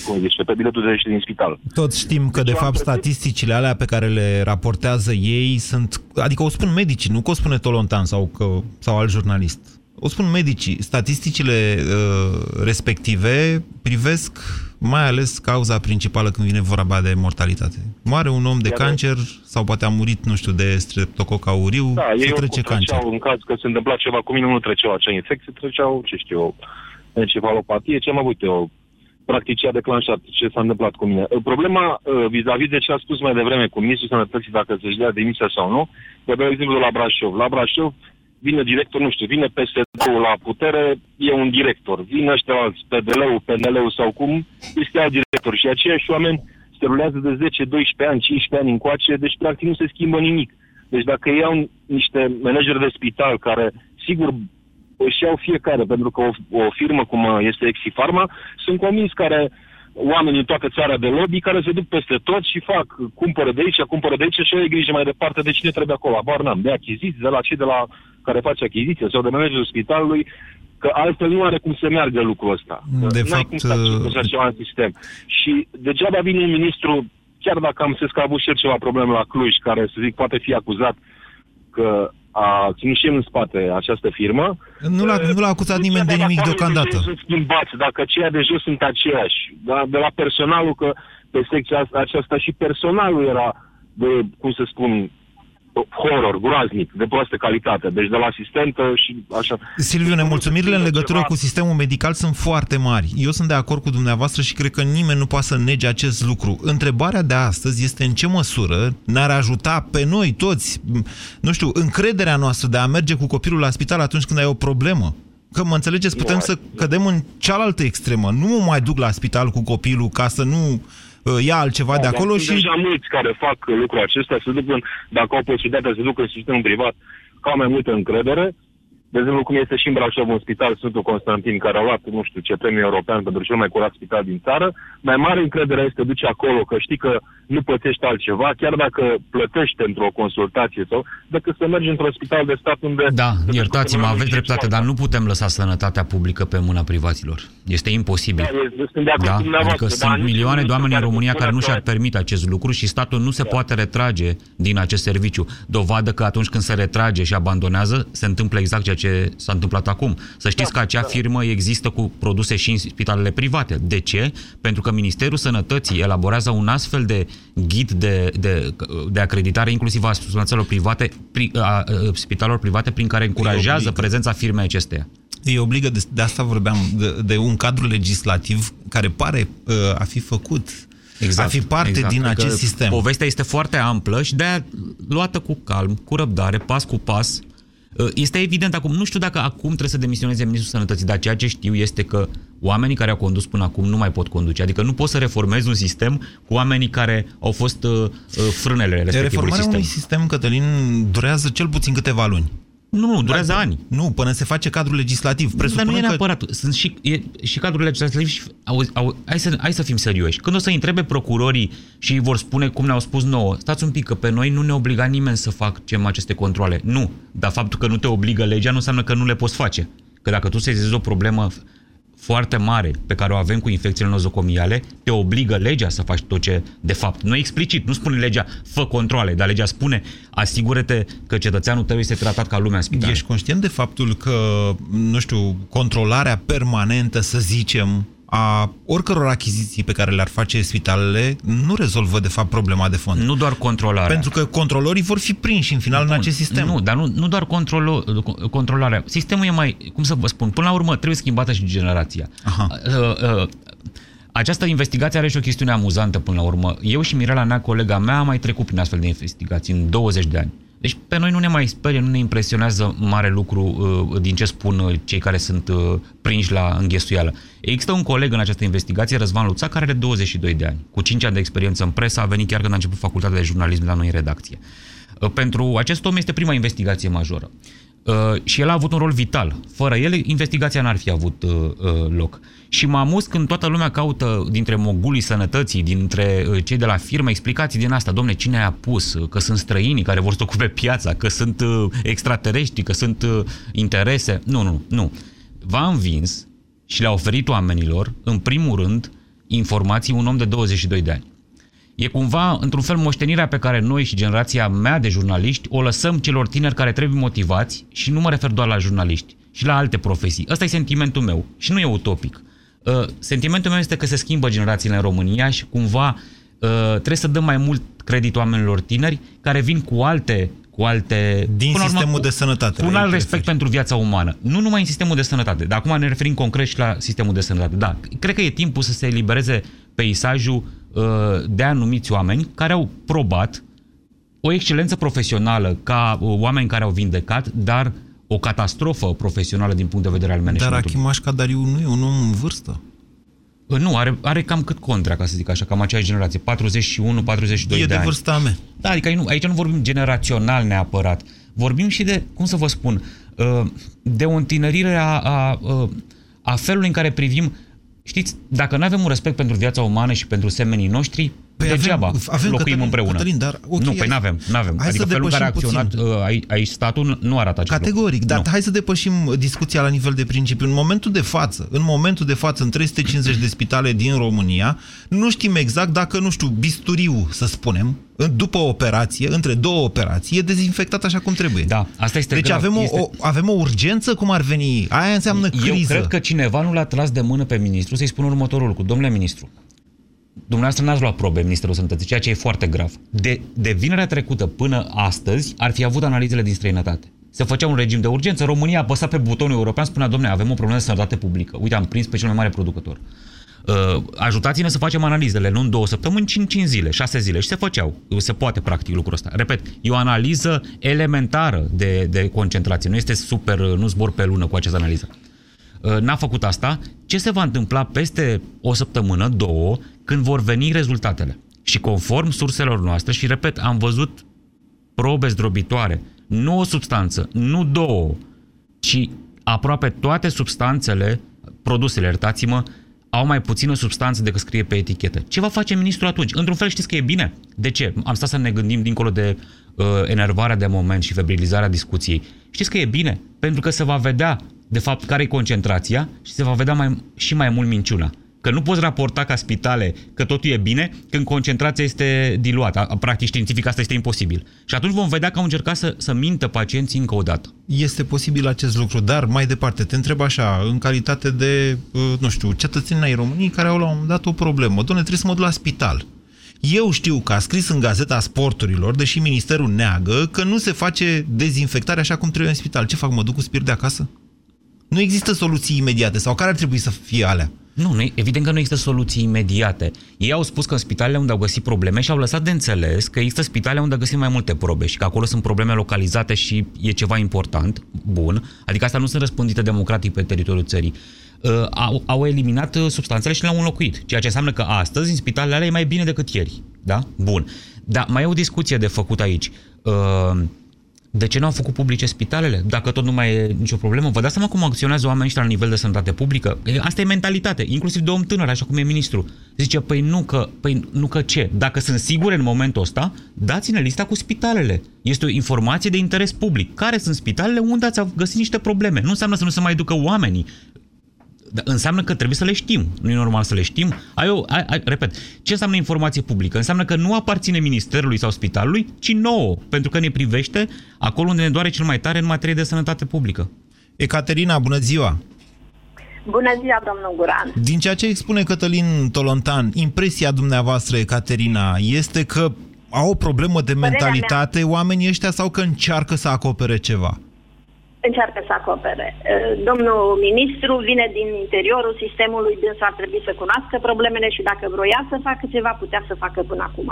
cum zice, pe biletul de ieșire din spital. Toți știm că, Deci de am fapt, plătit- statisticile alea pe care le raportează ei sunt... Adică o spun medicii, nu că o spune Tolontan sau, că, sau alt jurnalist. O spun medicii. Statisticile uh, respective privesc mai ales cauza principală când vine vorba de mortalitate. Moare un om de Iar- cancer sau poate a murit, nu știu, de streptococ auriu, Da, se ei trece oricum cancer. treceau, în caz că se întâmpla ceva cu mine, nu treceau acea infecție, treceau, ce știu eu, encefalopatie, ce am avut eu, practic ce a declanșat, ce s-a întâmplat cu mine. Problema uh, vis-a-vis de ce a spus mai devreme cu Ministrul Sănătății, dacă să-și dea demisia sau nu, vă dau exemplu de la Brașov. La Brașov vine director, nu știu, vine PSD-ul la putere, e un director. Vine ăștia alți, PDL-ul, PNL-ul sau cum, este alt director. Și aceiași oameni se rulează de 10, 12 ani, 15 ani încoace, deci practic nu se schimbă nimic. Deci dacă iau niște manageri de spital care, sigur, își iau fiecare, pentru că o, o firmă cum este Exifarma, sunt convins care oameni în toată țara de lobby care se duc peste tot și fac, cumpără de aici, cumpără de aici și au grijă mai departe de cine trebuie acolo. Abar n-am, de achiziții, de la cei de la care face achiziție sau de managerul spitalului, că altfel nu are cum să meargă lucrul ăsta. De N-ai fapt, cum să accepti așa ceva în sistem. Și degeaba vine un ministru, chiar dacă am înțeles că a avut și el ceva probleme la Cluj, care, să zic, poate fi acuzat că a ținut și el în spate această firmă. Nu l-a, nu l-a acuzat nimeni de nimic deocamdată. Sunt schimbați, dacă ceea de jos sunt aceiași. Da? De la personalul, că pe secția asta- aceasta și personalul era de, cum să spun, horror, groaznic, de proastă calitate. Deci de la asistentă și așa. Silviu, nemulțumirile în legătură cu sistemul medical sunt foarte mari. Eu sunt de acord cu dumneavoastră și cred că nimeni nu poate să nege acest lucru. Întrebarea de astăzi este în ce măsură ne-ar ajuta pe noi toți, m, nu știu, încrederea noastră de a merge cu copilul la spital atunci când ai o problemă. Că mă înțelegeți, putem să cădem în cealaltă extremă. Nu mă mai duc la spital cu copilul ca să nu uh, ia altceva de dar acolo sunt și... deja mulți care fac lucrul acesta, se duc în, dacă au posibilitatea să se ducă în sistemul privat, ca mai multă încredere. De exemplu, cum este și în Brașov un spital Sfântul Constantin, care a luat, nu știu ce, premiu european pentru cel mai curat spital din țară, mai mare încredere este duce acolo, că știi că nu plătești altceva, chiar dacă plătești pentru o consultație sau, decât să mergi într-un spital de stat unde... Da, să te iertați-mă, facă aveți și dreptate, ceva. dar nu putem lăsa sănătatea publică pe mâna privaților. Este imposibil. Da, eu sunt de acord Da? cu dumneavoastră, Adică dar sunt nici milioane nu de oameni în sunt România care care nu spun și-ar că- permite acest lucru și statul nu se poate retrage din acest serviciu. Dovadă că atunci când se retrage și abandonează, se întâmplă exact ceea ce s-a întâmplat acum. Să știți că acea firmă există cu produse și în spitalele private. De ce? Pentru că Ministerul Sănătății elaborează un astfel de ghid de, de, de acreditare, inclusiv a substanțelor private, pri, a, a, spitalelor private, prin care încurajează obligă. prezența firmei acesteia. Îi obligă, de, de asta vorbeam, de, de un cadru legislativ care pare uh, a fi făcut, a fi parte din Adică acest sistem. Povestea este foarte amplă și de-aia luată cu calm, cu răbdare, pas cu pas. Uh, Este evident acum, nu știu dacă acum trebuie să demisioneze Ministrul Sănătății, dar ceea ce știu este că oamenii care au condus până acum nu mai pot conduce. Adică nu poți să reformezi un sistem cu oamenii care au fost uh, uh, frânele respectivului Reformarea sistem. unui sistem, Cătălin, durează cel puțin câteva luni. Nu, nu, durează ani. Nu, până se face cadrul legislativ. Dar nu Presupunând e că... neapărat. Sunt și, e, și cadrul legislativ și... Auzi, au, hai, să, hai să fim serioși. Când o să întrebe procurorii și îi vor spune cum ne-au spus nouă, stați un pic, că pe noi nu ne obliga nimeni să facem aceste controle. Nu. Dar faptul că nu te obligă legea nu înseamnă că nu le poți face. Că dacă tu sezezi o problemă foarte mare pe care o avem cu infecțiile nozocomiale, te obligă legea să faci tot ce de fapt. Nu explicit, nu spune legea fă controle, dar legea spune asigură-te că cetățeanul tău este tratat ca lumea în spital. Ești conștient de faptul că, nu știu, controlarea permanentă, să zicem, a oricăror achiziții pe care le-ar face spitalele nu rezolvă, de fapt, problema de fond. Nu doar controlarea. Pentru că controlorii vor fi prinși în final în acest sistem. Nu, dar nu, nu doar controlo, controlarea. Sistemul e mai, cum să vă spun, până la urmă trebuie schimbată și generația. Aha. Uh, uh, această investigație are și o chestiune amuzantă până la urmă. Eu și Mirela Nea, colega mea, am mai trecut prin astfel de investigații în 20 de ani. Deci pe noi nu ne mai sperie, nu ne impresionează mare lucru uh, din ce spun uh, cei care sunt uh, prinși la înghesuială. Există un coleg în această investigație, Răzvan Luța, care are 22 de ani. Cu 5 ani de experiență în presă, a venit chiar când a început facultatea de jurnalism la noi în redacție. Uh, pentru acest om este prima investigație majoră. Uh, și el a avut un rol vital. Fără el, investigația n-ar fi avut uh, uh, loc. Și mă amuz când toată lumea caută dintre mogulii sănătății, dintre uh, cei de la firmă, explicații din asta. Domne, cine a pus? Uh, Că sunt străinii care vor să ocupe piața, că sunt uh, extraterestri, că sunt uh, interese. Nu, nu, nu. V-a învins și le-a oferit oamenilor, în primul rând, informații un om de 22 de ani. E cumva, într-un fel, moștenirea pe care noi și generația mea de jurnaliști o lăsăm celor tineri care trebuie motivați și nu mă refer doar la jurnaliști, și la alte profesii. Ăsta e sentimentul meu și nu e utopic. Uh, sentimentul meu este că se schimbă generațiile în România și cumva uh, trebuie să dăm mai mult credit oamenilor tineri care vin cu alte cu alte... Din până la sistemul cu, de sănătate. Cu un la alt el respect referi. pentru viața umană. Nu numai în sistemul de sănătate, dar acum ne referim concret și la sistemul de sănătate. Da, cred că e timpul să se elibereze peisajul uh, de anumiți oameni care au probat o excelență profesională ca uh, oameni care au vindecat, dar o catastrofă profesională din punct de vedere al Dar managementului. Achim Așcadariu nu e un om în vârstă. Uh, Nu, are, are cam cât contra, ca să zic așa, cam aceeași generație, 41-42 E de, de ani. vârsta mea. Da, adică aici nu, aici nu vorbim generațional neapărat. Vorbim și de, cum să vă spun, uh, de o întinerire a, a, a- a felului în care privim Știți, dacă nu avem un respect pentru viața umană și pentru semenii noștri, Păi păi degeaba avem- avem, locuim Cătălin, împreună. Cătălin, dar, ok, nu, hai păi să- n-avem, n-avem. hai adică să felul în care a depășim acționat uh, aici, aici statul nu arată acest Categoric, lucru. dar Nu. hai să depășim discuția la nivel de principiu. În momentul de față, în momentul de față, în 350 de spitale din România, nu știm exact dacă, nu știu, bisturiu, să spunem, în- după o operație, între două operații, e dezinfectat așa cum trebuie. Da, asta este Deci grav. avem o, Este- o, avem o urgență, cum ar veni? Aia înseamnă Eu criză. cred că cineva nu l-a tras de mână pe ministru să-i spună următorul lucru. Domnule ministru, dumneavoastră n-ați luat probe Ministerul Sănătății, ceea ce e foarte grav. De, de vinerea trecută până astăzi ar fi avut analizele din străinătate. Se făcea un regim de urgență, România a apăsat pe butonul european, spunea, domnule, avem o problemă de sănătate publică. Uite, am prins pe cel mai mare producător. Uh, ajutați-ne să facem analizele, nu în două săptămâni, ci în cinci zile, șase zile. Și se făceau. Se poate, practic, lucrul ăsta. Repet, e o analiză elementară de, de concentrație. Nu este super, nu zbor pe lună cu această analiză. Uh, n-a făcut asta, ce se va întâmpla peste o săptămână, două, când vor veni rezultatele? Și conform surselor noastre, și repet, am văzut probe zdrobitoare, nu o substanță, nu două, ci aproape toate substanțele, produsele, iertați-mă, au mai puțină substanță decât scrie pe etichetă. Ce va face ministrul atunci? Într-un fel știți că e bine. De ce? Am stat să ne gândim dincolo de uh, enervarea de moment și febrilizarea discuției. Știți că e bine? Pentru că se va vedea, de fapt, care e concentrația și se va vedea mai, și mai mult minciuna. Că nu poți raporta ca spitale că totul e bine când concentrația este diluată. A- Practic, științific, asta este imposibil. Și atunci vom vedea că au încercat să, să mintă pacienții încă o dată. Este posibil acest lucru, dar mai departe, te întreb așa, în calitate de, uh, nu știu, cetățeni ai României care au la un moment dat o problemă. Doamne, trebuie să mă duc la spital. Eu știu că a scris în Gazeta Sporturilor, deși ministerul neagă, că nu se face dezинfectare așa cum trebuie în spital. Ce fac, mă duc cu spirit de acasă? Nu există soluții imediate sau care ar trebui să fie alea? Nu, nu, evident că nu există soluții imediate. Ei au spus că în spitalele unde au găsit probleme și au lăsat de înțeles că există spitale unde găsim mai multe probe și că acolo sunt probleme localizate și e ceva important, bun, adică asta nu sunt răspândite democratic pe teritoriul țării. Uh, au, au eliminat uh, substanțele și le-au înlocuit, ceea ce înseamnă că astăzi în spitalele alea e mai bine decât ieri. Da? Bun. Dar mai e o discuție de făcut aici. Uh, de ce nu au făcut publice spitalele? Dacă tot nu mai e nicio problemă, vă dați seama cum acționează oamenii ăștia la nivel de sănătate publică? E, Asta e mentalitate, inclusiv de om tânăr, așa cum e ministru. Zice, păi nu că, păi nu că ce? Dacă sunt sigure în momentul ăsta, dați-ne lista cu spitalele. Este o informație de interes public. Care sunt spitalele unde ați găsit niște probleme? Nu înseamnă să nu se mai ducă oamenii. Dar înseamnă că trebuie să le știm. Nu e normal să le știm. Ai o, ai, ai, repet, ce înseamnă informație publică? Înseamnă că nu aparține ministerului sau spitalului, ci nouă, pentru că ne privește acolo unde ne doare cel mai tare în materie de sănătate publică. Ecaterina, bună ziua! Bună ziua, domnul Guran. Din ceea ce expune Cătălin Tolontan, impresia dumneavoastră, Ecaterina, este că au o problemă de Părerea mentalitate oamenii ăștia sau că încearcă să acopere ceva? Încearcă să acopere. Uh, Domnul ministru vine din interiorul sistemului, dânsul ar trebui să cunoască problemele și dacă vroia să facă ceva, putea să facă până acum.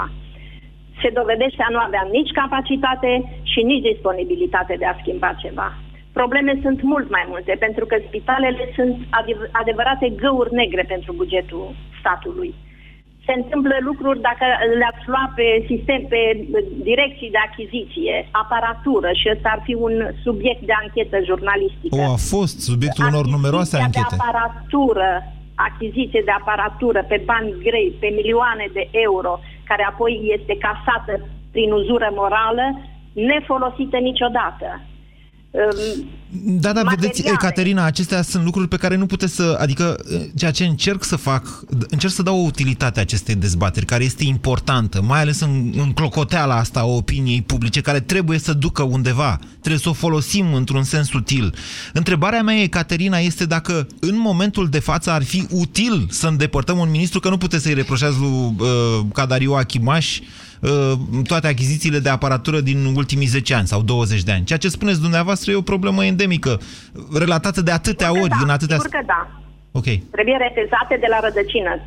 Se dovedește a nu avea nici capacitate și nici disponibilitate de a schimba ceva. Probleme sunt mult mai multe, pentru că spitalele sunt adev- adevărate găuri negre pentru bugetul statului. Se întâmplă lucruri dacă le-ați lua pe sistem, pe direcții de achiziție, aparatură și ăsta ar fi un subiect de anchetă jurnalistică. O, a fost subiectul unor numeroase Achiziția anchete. de aparatură, achiziție de aparatură pe bani grei, pe milioane de euro, care apoi este casată prin uzură morală, nefolosită niciodată. Da, da, vedeți, Caterina, acestea sunt lucruri pe care nu puteți să... Adică, ceea ce încerc să fac, încerc să dau o utilitate acestei dezbateri, care este importantă, mai ales în, în clocoteala asta a opiniei publice, care trebuie să ducă undeva. Trebuie să o folosim într-un sens util. Întrebarea mea, Caterina, este dacă în momentul de față ar fi util să îndepărtăm un ministru, că nu puteți să-i reproșați lui uh, Cadariu Achimaș, Uh, toate achizițiile de aparatură din ultimii 10 ani sau 20 de ani. Ceea ce spuneți dumneavoastră e o problemă endemică, relatată de atâtea sigur ori, da, în atâtea... Sigur că da. Ok. Trebuie retezate de la rădăcină.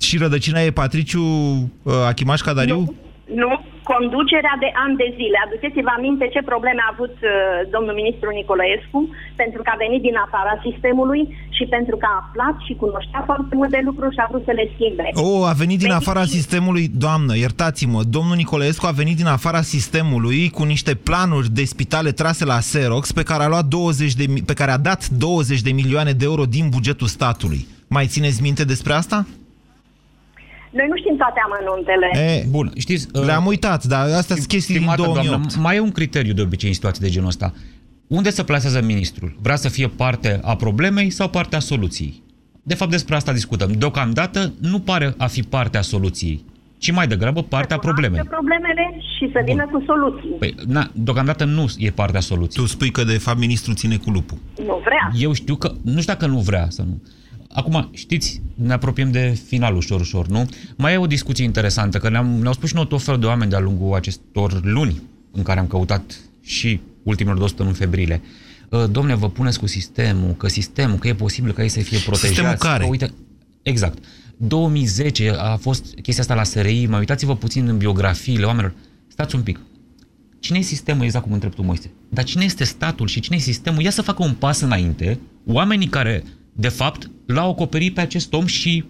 Și rădăcina e Patriciu uh, Achimaș Cadariu? Nu, nu, conducerea de ani de zile. Aduceți-vă aminte ce probleme a avut uh, domnul ministru Nicolaescu pentru că a venit din afara sistemului și pentru că a aflat și cunoștea foarte multe lucruri și a vrut să le schimbe. O, a venit din afara sistemului, doamnă, iertați-mă, domnul Nicolescu a venit din afara sistemului cu niște planuri de spitale trase la Xerox pe care a, luat 20 de, pe care a dat 20 de milioane de euro din bugetul statului. Mai țineți minte despre asta? Noi nu știm toate amănuntele. E, Bun, știți... Le-am uitat, dar astea sunt chestii din 2008. Doamnă, mai e un criteriu de obicei în situații de genul ăsta. Unde se plasează ministrul? Vrea să fie parte a problemei sau parte a soluției? De fapt, despre asta discutăm. Deocamdată nu pare a fi parte a soluției, ci mai degrabă partea problemei. problemele și să vină cu soluții. Păi, na, deocamdată nu e partea soluției. Tu spui că, de fapt, ministrul ține cu lupul. Nu vrea. Eu știu că, nu știu dacă nu vrea să nu. Acum, știți, ne apropiem de final ușor, ușor, nu? Mai e o discuție interesantă, că ne-am, ne-au spus și noi tot felul de oameni de-a lungul acestor luni în care am căutat și ultimele două săptămâni febrile. Domne, vă puneți cu sistemul, că sistemul, că e posibil ca ei să fie protejați. Sistemul care? Că, uite, exact. 2010 a fost chestia asta la SRI, mai uitați-vă puțin în biografiile oamenilor. Stați un pic. Cine e sistemul, exact cum întreb tu, Moise? Dar cine este statul și cine e sistemul? Ia să facă un pas înainte. Oamenii care de fapt, l-au acoperit pe acest om și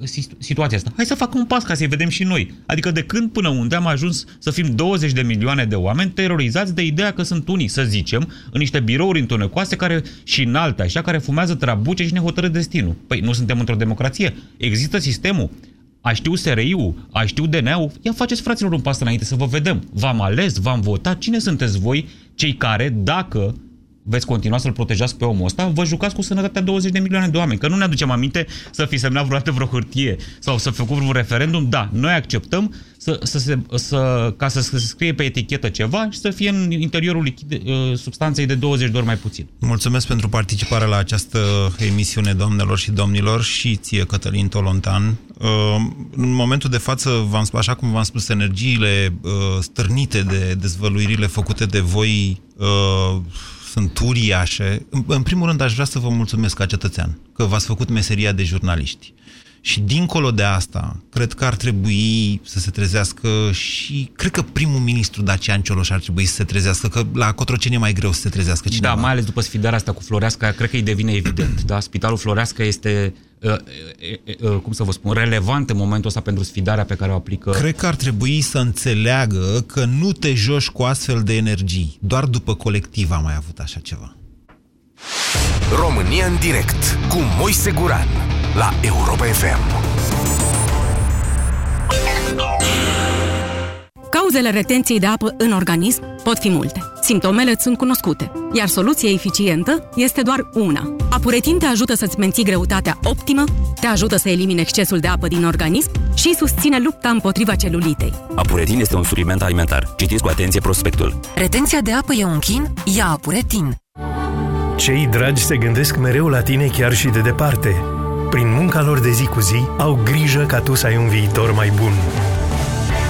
uh, situația asta. Hai să facă un pas ca să-i vedem și noi. Adică de când până unde am ajuns să fim 20 de milioane de oameni terorizați de ideea că sunt unii, să zicem, în niște birouri întunecoase care, și în alte, așa, care fumează trabuce și ne hotără destinul. Păi nu suntem într-o democrație. Există sistemul. A știu SRI-ul, a știu DNA-ul, ia faceți fraților un pas înainte să vă vedem. V-am ales, v-am votat, cine sunteți voi, cei care, dacă veți continua să-l protejați pe omul ăsta, vă jucați cu sănătatea 20 de milioane de oameni. Că nu ne aducem aminte să fi semnat vreodată vreo hârtie sau să făcut vreun referendum. Da, noi acceptăm să, să se, să, ca să se scrie pe etichetă ceva și să fie în interiorul lichid, uh, substanței de 20 de ori mai puțin. Mulțumesc pentru participarea la această emisiune, doamnelor și domnilor, și ție, Cătălin Tolontan. Uh, în momentul de față, v-am spus, așa cum v-am spus, energiile uh, stârnite de dezvăluirile făcute de voi sunt uriașe. În primul rând, aș vrea să vă mulțumesc ca cetățean că v-ați făcut meseria de jurnaliști. Și dincolo de asta, cred că ar trebui să se trezească și cred că primul ministru Dacian Cioloș ar trebui să se trezească, că la Cotroceni e mai greu să se trezească cineva. Da, mai ales după sfidarea asta cu Floreasca, cred că îi devine evident. Da? Spitalul Floreasca este uh, uh, uh, cum să vă spun, relevant în momentul ăsta pentru sfidarea pe care o aplică. Cred că ar trebui să înțeleagă că nu te joci cu astfel de energii. Doar după colectiv am mai avut așa ceva. România în direct cu Moise Guran la Europa FM. Cauzele retenției de apă în organism pot fi multe. Simptomele sunt cunoscute, iar soluția eficientă este doar una. Apuretin te ajută să-ți menții greutatea optimă, te ajută să elimine excesul de apă din organism și susține lupta împotriva celulitei. Apuretin este un supliment alimentar. Citiți cu atenție prospectul. Retenția de apă e un chin? Ia Apuretin! Cei dragi se gândesc mereu la tine chiar și de departe. Prin munca lor de zi cu zi, au grijă ca tu să ai un viitor mai bun.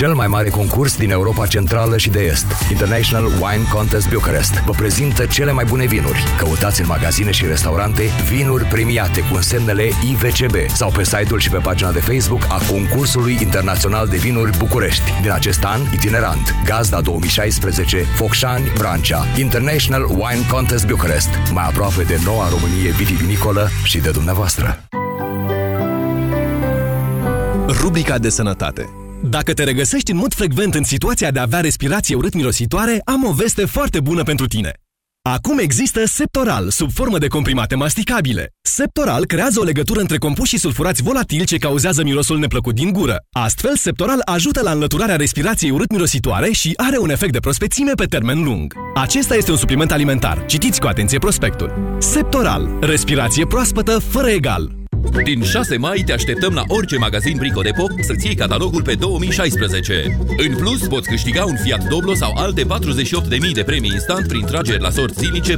Cel mai mare concurs din Europa Centrală și de Est. International Wine Contest Bucharest vă prezintă cele mai bune vinuri. Căutați în magazine și restaurante vinuri premiate cu însemnele IVCB sau pe site-ul și pe pagina de Facebook a Concursului Internațional de Vinuri București. Din acest an, itinerant, Gazda 2016, Focșani, Brancea, International Wine Contest Bucharest, mai aproape de noua Românie vitivinicolă și de dumneavoastră. Rubrica de sănătate dacă te regăsești în mod frecvent în situația de a avea respirație urât-mirositoare, am o veste foarte bună pentru tine. Acum există Septoral, sub formă de comprimate masticabile. Septoral creează o legătură între compuși și sulfurați volatili ce cauzează mirosul neplăcut din gură. Astfel, Septoral ajută la înlăturarea respirației urât-mirositoare și are un efect de prospețime pe termen lung. Acesta este un supliment alimentar. Citiți cu atenție prospectul. Septoral. Respirație proaspătă fără egal. Din 6 mai te așteptăm la orice magazin Brico Depo să-ți iei catalogul pe 2016. În plus, poți câștiga un Fiat Doblo sau alte 48.000 de premii instant prin trageri la sorți zilnice